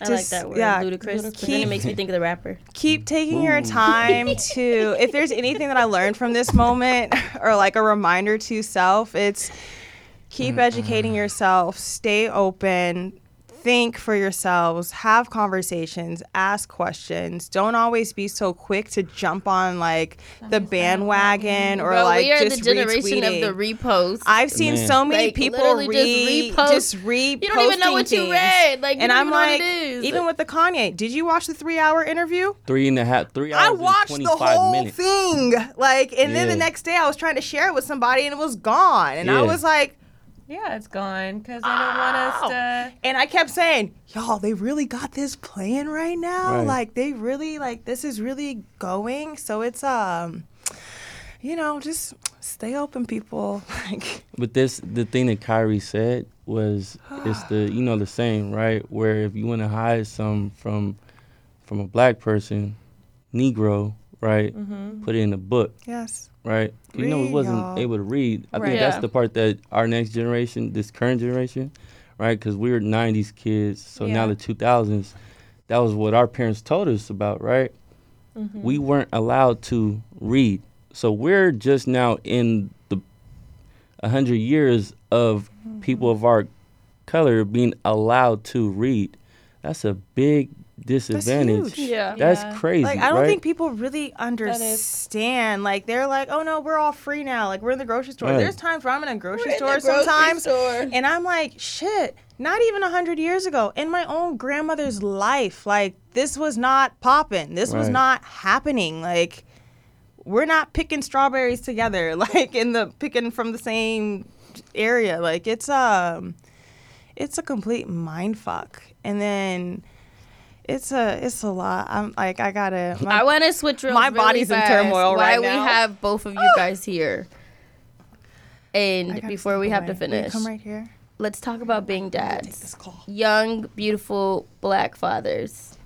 I like that word, yeah, ludicrous. But then keep- it makes me think of the rapper. keep taking your time to if there's anything that i learned from this moment or like a reminder to self it's keep educating yourself stay open think for yourselves have conversations ask questions don't always be so quick to jump on like the bandwagon or Bro, like we are just the generation retweeting. of the repost. I've seen Man. so many Like, people literally read, just repost. just read. You don't even know what you read. Like, you and don't I'm even like, even with the Kanye, did you watch the three-hour interview? Three and a half, three hours I and watched the whole minutes. thing. Like, and then the next day I was trying to share it with somebody and it was gone. And I was like, Yeah, it's gone because I don't want us to. and I kept saying, y'all, they really got this playing right now. Right. Like, they really, like, this is really going. So it's, um, you know, just stay open, people. Like, But this, the thing that Kyrie said was, it's the, you know, the same right? Where if you want to hide some from, from a black person, Negro, right? Put it in a book, yes. Right? You know, we wasn't y'all. able to read. I Right. think that's the part that our next generation, this current generation, right? Because we were '90s kids, so now the 2000s, that was what our parents told us about, right? Mm-hmm. We weren't allowed to read, so we're just now in the hundred years of mm-hmm. people of our color being allowed to read. That's a big disadvantage. huge. Yeah. That's Yeah. crazy. Like I don't right? think people really understand. Like they're like, oh no, we're all free now. Like we're in the grocery store. Right. There's times where I'm in a grocery in store grocery sometimes, store. and I'm like, shit. Not even a hundred years ago, in my own grandmother's life, like this was not popping. This was not happening. Like we're not picking strawberries together, like in the picking from the same area. Like it's um, it's a complete mind fuck. And then. It's a it's a lot. I'm like I gotta. my- I want to switch real My really body's in fast. turmoil Why right we have both of you guys here. And before step we have away. to finish, come right here. let's talk about being dads. Young, beautiful black fathers.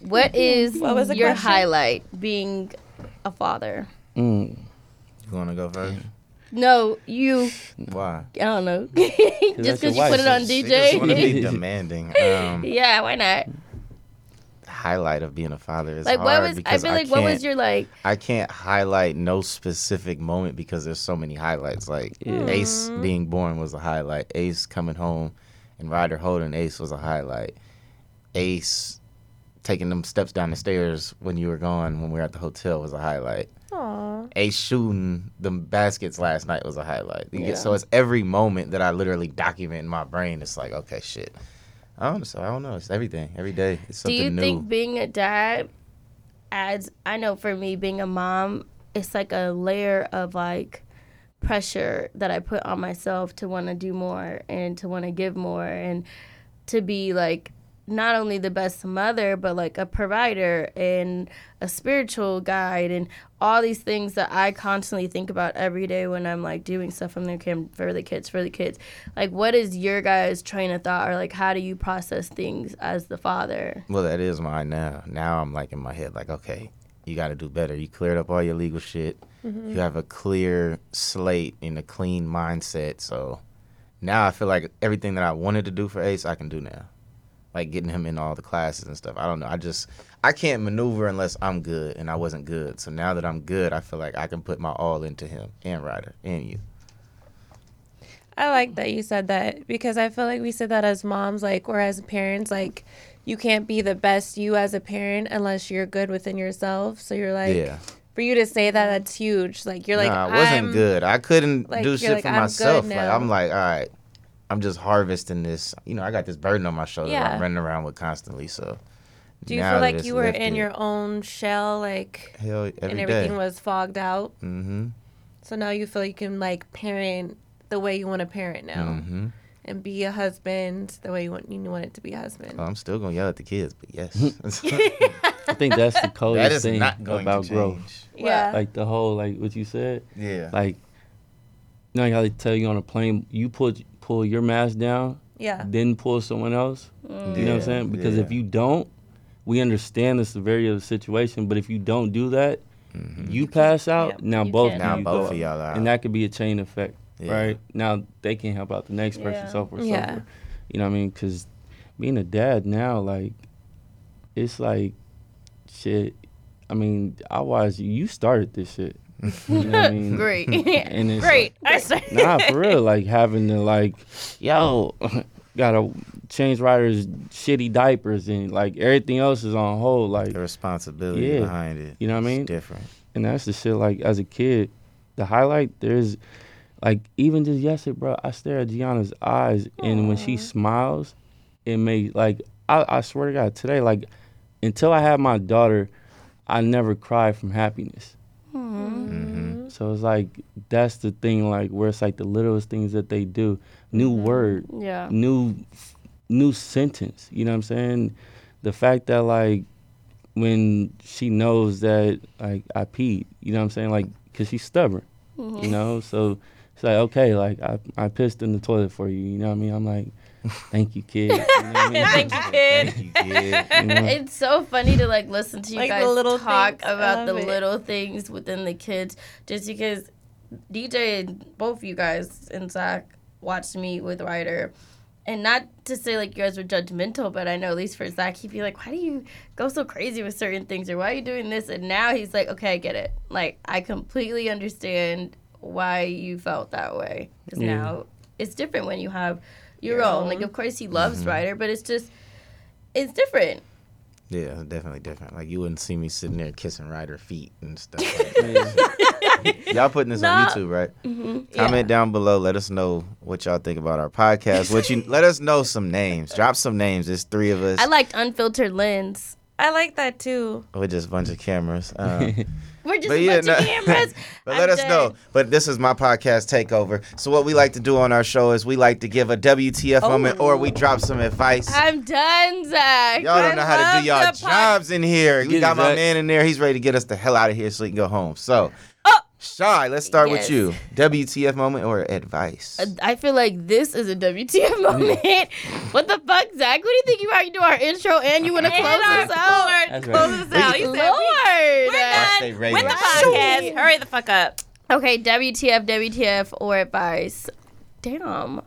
What is What was the your question? highlight being a father? Mm. You want to go first? No, you. Why? I don't know. that's just because you wife. put it on She just want to be demanding. Um, yeah, why not? highlight of being a father is Like hard what was I feel like what was your like I can't highlight no specific moment because there's so many highlights. Like Yeah. Ace being born was a highlight. Ace coming home and Ryder holding Ace was a highlight. Ace taking them steps down the stairs when you were gone when we were at the hotel was a highlight. Ace shooting the baskets last night was a highlight. You get, so it's every moment that I literally document in my brain. It's like, okay, shit. I don't, so I don't know. It's everything. Every day. It's Do you new. think being a dad adds? I know for me, being a mom, it's like a layer of like pressure that I put on myself to want to do more and to want to give more and to be like not only the best mother but like a provider and a spiritual guide and all these things that I constantly think about every day when I'm like doing stuff from the kid for the kids for the kids. Like what is your guys' train of thought or like how do you process things as the father? Well, that is mine now. Now I'm like in my head, like, okay, you got to do better. You cleared up all your legal shit. Mm-hmm. You have a clear slate and a clean mindset. So now I feel like everything that I wanted to do for Ace, I can do now. Like getting him in all the classes and stuff. I don't know. I just I can't maneuver unless I'm good, and I wasn't good. So now that I'm good, I feel like I can put my all into him and Ryder and you. I like that you said that because I feel like we said that as moms, like, or as parents, like, you can't be the best you as a parent unless you're good within yourself. So you're like, yeah. for you to say that, that's huge. Like, you're like, I wasn't good. I couldn't like, do shit like, for I'm myself. Like. I'm like, all right, I'm just harvesting this. You know, I got this burden on my shoulder that Yeah. I'm running around with constantly. So Do you feel like you were in your own shell, like, hell and everything day. was fogged out? mm-hmm. So now you feel you can, like, parent the way you want to parent now Mm-hmm. and be a husband the way you want, you want it to be a husband. Well, I'm still gonna yell at the kids, but yes, I think that's the that coldest is thing not going about to growth. yeah. Like the whole like what you said. Yeah, Like you know, I gotta tell you on a plane, you put pull your mask down, yeah. then pull someone else. You know what I'm saying? Because if you don't, we understand the severity of the situation. But if you don't do that, mm-hmm. you pass out. yeah, now you both can't. of Now you both go of y'all out. and that could be a chain effect, Yeah. right? Now they can't help out the next person, Yeah. so forth, so Yeah. forth. You know what I mean? Because being a dad now, like, it's like, shit. I mean, I was you started this shit. You know I mean? Great. And it's Great. I started. nah, for real, like having to like, yo, gotta change Ryder's shitty diapers and like everything else is on hold. Like, the responsibility Yeah. behind it. You know what I is mean? Different. and that's the shit. Like as a kid, the highlight there's, like even just yesterday, bro. I stare at Gianna's eyes, and when she smiles, it makes like I, I swear to God today, like until I had my daughter, I never cried from happiness. Mm-hmm. So it's like that's the thing, like where it's like the littlest things that they do. New word, Yeah. new new sentence. You know what I'm saying? The fact that like when she knows that like I peed, you know what I'm saying? Like cuz she's stubborn. You know? So it's like okay, like I I pissed in the toilet for you, you know what I mean? I'm like thank you, kid. You know I mean? Thank you, kid. Thank you, kid. You know? It's so funny to like listen to you Like the guys little talk things. About the it. little things within the kids, just because DJ and both you guys and Zach watched me with Ryder. And not to say like you guys were judgmental, but I know at least for Zach, he'd be like, "Why do you go so crazy with certain things?" or "Why are you doing this?" And now he's like, "Okay, I get it. Like I completely understand why you felt that way." Because Yeah. now it's different when you have your, own. Like, of course, he loves Mm-hmm. Ryder, but it's just it's different. Yeah, definitely different. Like you wouldn't see me sitting there kissing Ryder feet and stuff. Like that. y'all putting this on YouTube, right? Mm-hmm. Comment down below. Let us know what y'all think about our podcast. What you let us know some names. Drop some names. There's three of us. I liked unfiltered lens. I like that too. with just a bunch of cameras. Um, We're just But a yeah, bunch of no- cameras. But I'm let us dead. know. But this is my podcast takeover. So what we like to do on our show is we like to give a WTF oh. moment or we drop some advice. I'm done, Zach. Y'all don't know how to do y'all the pod- jobs in here. We got it, my Zach. man in there. He's ready to get us the hell out of here so he can go home. So, Shy, let's start. Yes. with you. WTF moment or advice? Uh, I feel like this is a WTF moment. what the fuck, Zach? What do you think you are? You do our intro and you want to close us out? That's Close right. us out. He said, Lord. We're done ratings. with the Right. podcast. Hurry the fuck up. Okay, WTF, WTF, or advice. Damn.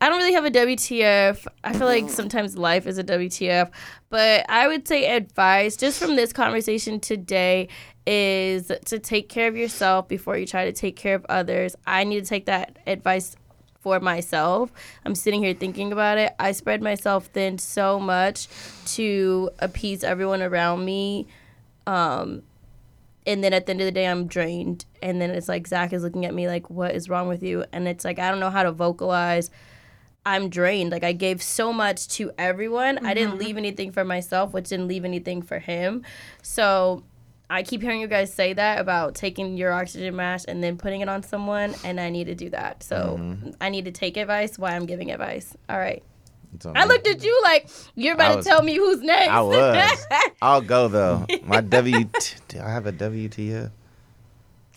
I don't really have a WTF. I feel like sometimes life is a WTF, but I would say advice just from this conversation today is to take care of yourself before you try to take care of others. I need to take that advice for myself. I'm sitting here thinking about it. I spread myself thin so much to appease everyone around me. Um, and then at the end of the day, I'm drained. And then it's like Zach is looking at me like, "What is wrong with you?" And it's like I don't know how to vocalize. I'm drained. Like I gave so much to everyone. I didn't leave anything for myself, which didn't leave anything for him. So I keep hearing you guys say that about taking your oxygen mask and then putting it on someone, and I need to do that. So I need to take advice while I'm giving advice. All right. I looked at you like you're about was- to tell me who's next. I was. I'll go though. My W. Do I have a WTF?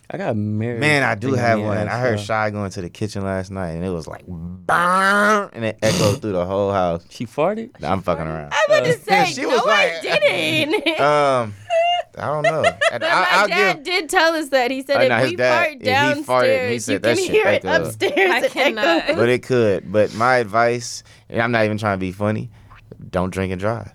I got married. Man, I do have one. to I heard ask, Shy going to the kitchen last night, and it was like, "Bang," and it echoed through the whole house. She farted. Nah, I'm fucking around. I'm about to say She no, was like- I didn't. Um, I don't know. And But I, my I'll dad give. did tell us that. He said I if his we dad- fart yeah, he farted he downstairs, said you can shit hear it echoed. upstairs. I cannot. echoes. But it could. But my advice, and I'm not even trying to be funny, don't drink and drive.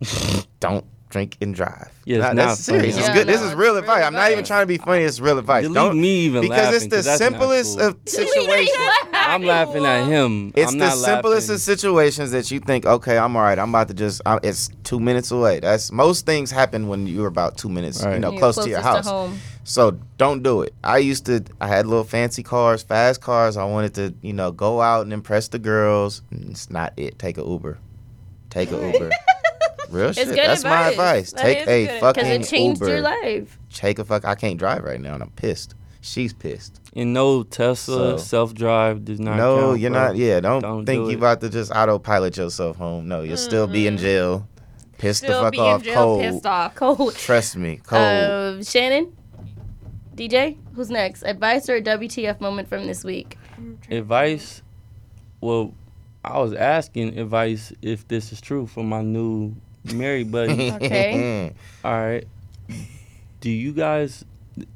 don't drink and drive. Yeah, it's Nah, not that's serious. funny. It's Yeah, good. this is it's real real advice. I'm not even trying to be funny. It's real advice. Delete Don't me even because it's laughing, the 'cause that's not simplest cool. of situations. I'm laughing at him. It's I'm the not simplest laughing. of situations that you think, okay, I'm all right. I'm about to just. i it's two minutes away. That's most things happen when you're about two minutes, you Right. know, You're close to your house. home. So don't do it. I used to. I had little fancy cars, fast cars. I wanted to, you know, go out and impress the girls. And It's not it. Take a Uber. Take a Uber. Real shit. good That's my advice. advice. That Take a good fucking Because it changed Uber. your life. Take a fuck. I can't drive right now, and I'm pissed. She's pissed. And no Tesla So- self drive does not. no, count, you're bro. not. Yeah, don't, Don't think do you it. about to just autopilot yourself home. No, you'll still be in jail. Pissed Still the fuck be in off. jail, cold. pissed off. Cold. Trust me. Cold. Uh, Shannon, DJ, who's next? Advice or a WTF moment from this week? Advice. Well, I was asking advice if this is true for my new married buddy. Okay. All right. Do you guys?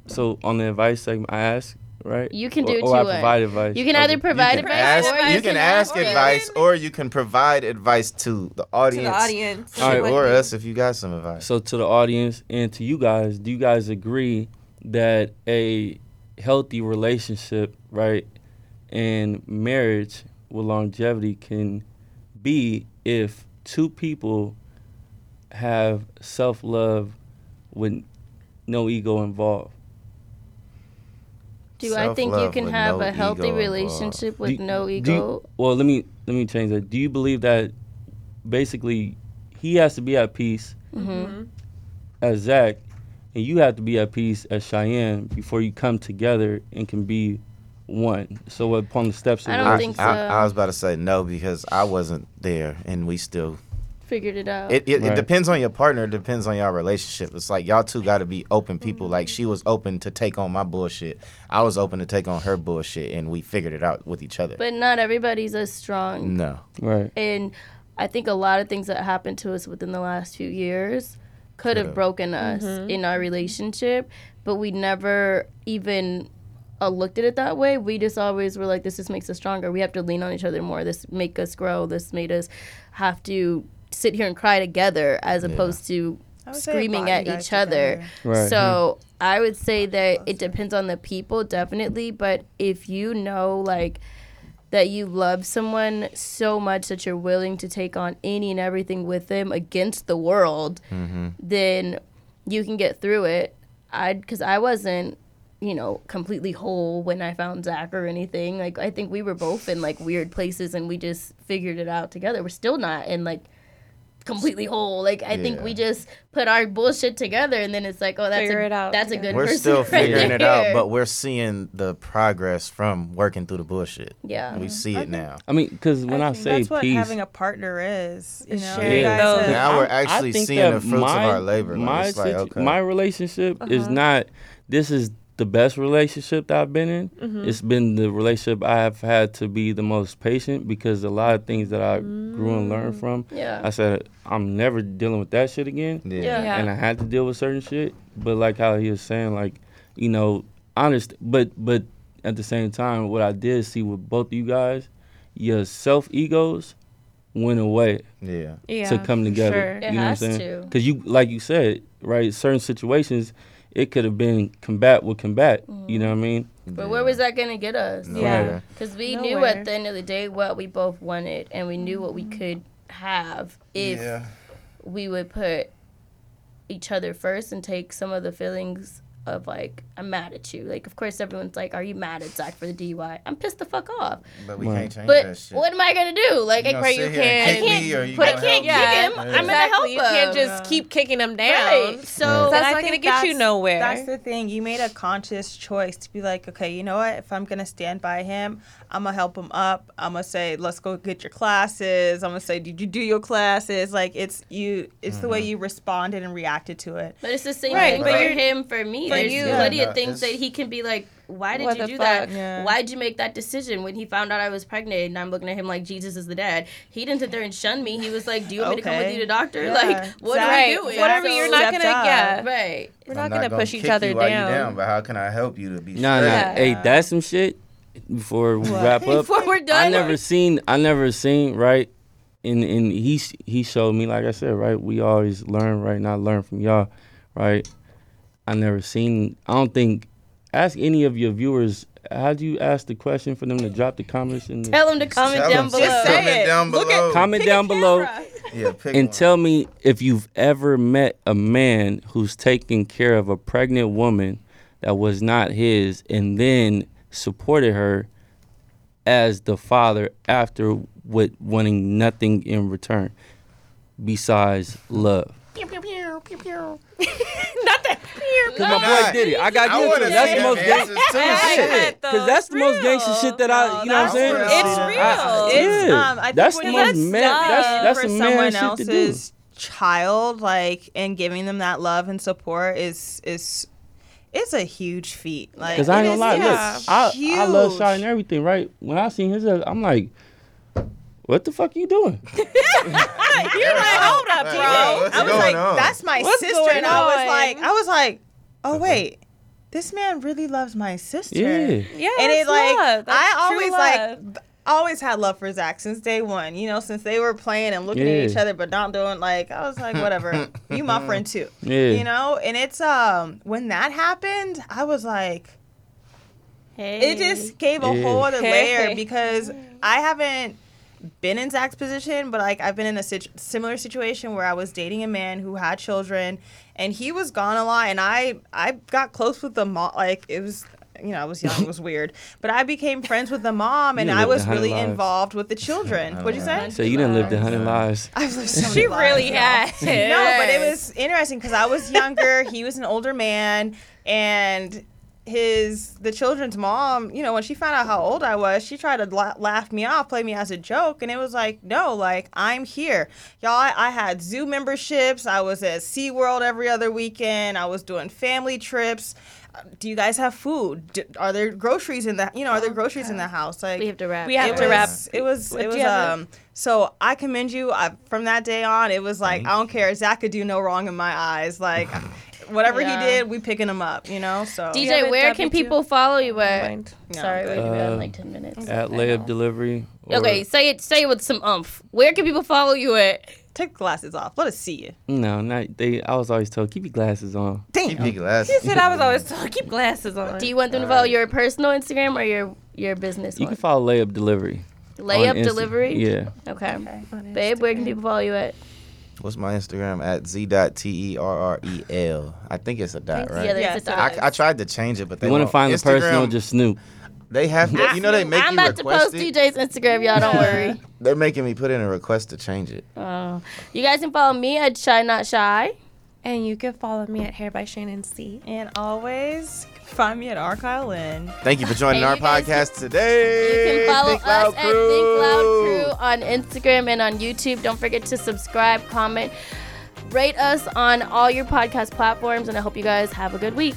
So on the advice segment, I ask, right? You can Or- do what or you I provide advice. You can Okay. either provide you can advice ask, or you can ask or- advice, or you can provide advice to the To audience, the audience. All right, or us if you got some advice. So to the audience and to you guys, do you guys agree that a healthy relationship, right, and marriage with longevity can be if two people have self-love with no ego involved? Do I think you Self-love can with have no a healthy ego relationship with Do- no do you- ego? well, let me let me change that. Do you believe that basically he has to be at peace Mm-hmm. as Zach, and you have to be at peace as Cheyenne before you come together and can be one. So upon the steps of I don't I, think I, so. I was about to say no because I wasn't there, and we still. Figured it out. It, it, it depends on your partner. It depends on your relationship. It's like y'all two got to be open people. Like she was open to take on my bullshit. I was open to take on her bullshit, and we figured it out with each other. but not everybody's as strong. no, right. And I think a lot of things that happened to us within the last few years could have Could've. broken us in our relationship, but we never even uh, looked at it that way. We just always were like, this just makes us stronger. We have to lean on each other more. This make us grow. This made us have to sit here and cry together as opposed to I would say it screaming at you guys each other. Right. So mm-hmm. I would say that it depends on the people, definitely. But if you know, like, that you love someone so much that you're willing to take on any and everything with them against the world, mm-hmm. then you can get through it. I, because I wasn't, you know, completely whole when I found Zach or anything. Like, I think we were both in like weird places and we just figured it out together. We're still not in like completely whole. Like I think we just put our bullshit together, and then it's like, oh, that's Figure a, it out That's a good. we're person still right figuring it out, but we're seeing the progress from working through the bullshit. yeah, We see it now. I mean, because when I, think say that's what peace, having a partner is. You Is know, sharing you guys those- have- Now we're I- I actually think seeing that the fruits my- of our labor. Like, My, like, situ- okay. my relationship is Uh-huh. not. This is the best relationship that I've been in. Mm-hmm. It's been the relationship I have had to be the most patient because a lot of things that I grew and learned from. yeah, I said I'm never dealing with that shit again. yeah. Yeah. Yeah. and I had to deal with certain shit. But like how he was saying, like, you know, honest. But but at the same time, what I did see with both of you guys, your self egos went away Yeah. Yeah. to come together. Sure. It You know has what I'm saying? Because you, like you said, right? Certain situations, it could have been combat with combat. You know what I mean? But where was that gonna get us? Yeah. Because we knew at the end of the day what we both wanted, and we knew what we mm-hmm. could have if Yeah. we would put each other first and take some of the feelings of like I'm mad at you. Like of course everyone's like, Are you mad at Zach for the DUI? I'm pissed the fuck off. But we Right. can't change But that shit. what am I gonna do? Like You gonna you can kick I can't me you I can't kick me? him. Yeah. I'm gonna help Exactly. You can't him. just keep kicking him down. Right. So That's I not gonna get you nowhere. That's the thing. You made a conscious choice to be like, okay, you know what? If I'm gonna stand by him, I'm gonna help him up. I'm gonna say, let's go get your classes. I'm gonna say, did you do your classes? Like it's you. It's the way Mm-hmm. you responded and reacted to it. But it's the same Right, thing but for you're- him, for me. For There's you. plenty Yeah, of no, things that he can be like, why did you the do that? Yeah. Why'd you make that decision when he found out I was pregnant and I'm looking at him like Jesus is the dad? He didn't sit there and shun me. He was like, do you want me to come with you to doctor? Yeah. Like, what are Right. we doing? Whatever So you're not gonna up. get. Right. We're I'm not gonna push each other down. Down. But how can I help you to be Nah, nah. straight? Hey, that's some shit. Before we wrap up, Before we're done. I never seen. I never seen. Right, and and he he showed me. Like I said, right. We always learn. Right, not learn from y'all. Right. I never seen. I don't think. Ask any of your viewers. How do you ask the question for them to drop the comments in the Tell him to comment Tell down him, below. just Say comment it. down Look below. comment down below Yeah, pick and one. tell me if you've ever met a man who's taking care of a pregnant woman that was not his and then supported her as the father after with wanting nothing in return besides love. Cause my boy did it. I got I you. wanna That's the most gangster. Shit. Cause that's the most gangster shit that I, you know what I'm saying? It's real. real. I- it's, yeah. um, I think That's when the you most man- that's- that's for some man someone shit else's child, like, and giving them that love and support is is it's a huge feat. Like, Cause I ain't gonna lie, is- look, I, I love huge. Shy and everything, right? When I seen his, I'm like, what the fuck are you doing? You're like, hold up, bro. Right, I was like, on? that's my What's sister, and I was on? like, I was like, oh wait, this man really loves my sister. Yeah. Yeah, and it like I always love. like always had love for Zach since day one. You know, since they were playing and looking Yeah. at each other but not doing like I was like whatever. you my friend too. Yeah. You know, and it's um when that happened, I was like Hey. it just gave a Yeah. whole other layer because I haven't been in Zach's position, but like I've been in a situ- similar situation where I was dating a man who had children, and he was gone a lot, and I I got close with the mom. Like it was. You know, I was young, it was weird. But I became friends with the mom, and I was really lives. involved with the children. What'd you say? So you didn't live the hundred lives. I've lived so She lives, really y'all. has. No, but it was interesting because I was younger. he was an older man, and his the children's mom. You know, when she found out how old I was, she tried to la- laugh me off, play me as a joke, and it was like, no, like I'm here, y'all. I, I had zoo memberships. I was at SeaWorld every other weekend. I was doing family trips. Uh, Do you guys have food? D are there groceries in the? You know, are there groceries in the house? Like We have to wrap. We have it to wrap. was, It was. It was. Um. So I commend you. I, from that day on, it was like I don't care. Zach could do no wrong in my eyes. Like whatever Yeah. he did, we picking him up. You know. So DJ, a where can W2? people follow you at? No, Sorry, we're good. gonna be on Uh, like ten minutes. At layup delivery. Okay, say it. Say it with some umph. Where can people follow you at? take glasses off. Let us see you. No, not they. I was always told keep your glasses on. Damn. Keep your glasses. He said I was always told keep glasses on. Do you want them to follow your personal Instagram or your your business You one? can follow layup delivery. Layup Insta- delivery. Yeah. Okay. Babe, where can people follow you at? What's my Instagram at z dot t e r r e l. I think it's a dot, right? Yeah, there's Yes, a dot. I, I tried to change it, but they You want to won't. find the personal? Just Snoop. they have to. You know they make I'm you about to post it. DJ's Instagram, y'all. Don't worry. They're making me put in a request to change it. Oh, you guys can follow me at Shy Not Shy. And you can follow me at Hair by Shannon C. And always find me at Argyle Inn. Thank you for joining our podcast guys podcast You today. can follow Think us Loud at Think Loud Crew on Instagram and on YouTube. Don't forget to subscribe, comment, rate us on all your podcast platforms, and I hope you guys have a good week.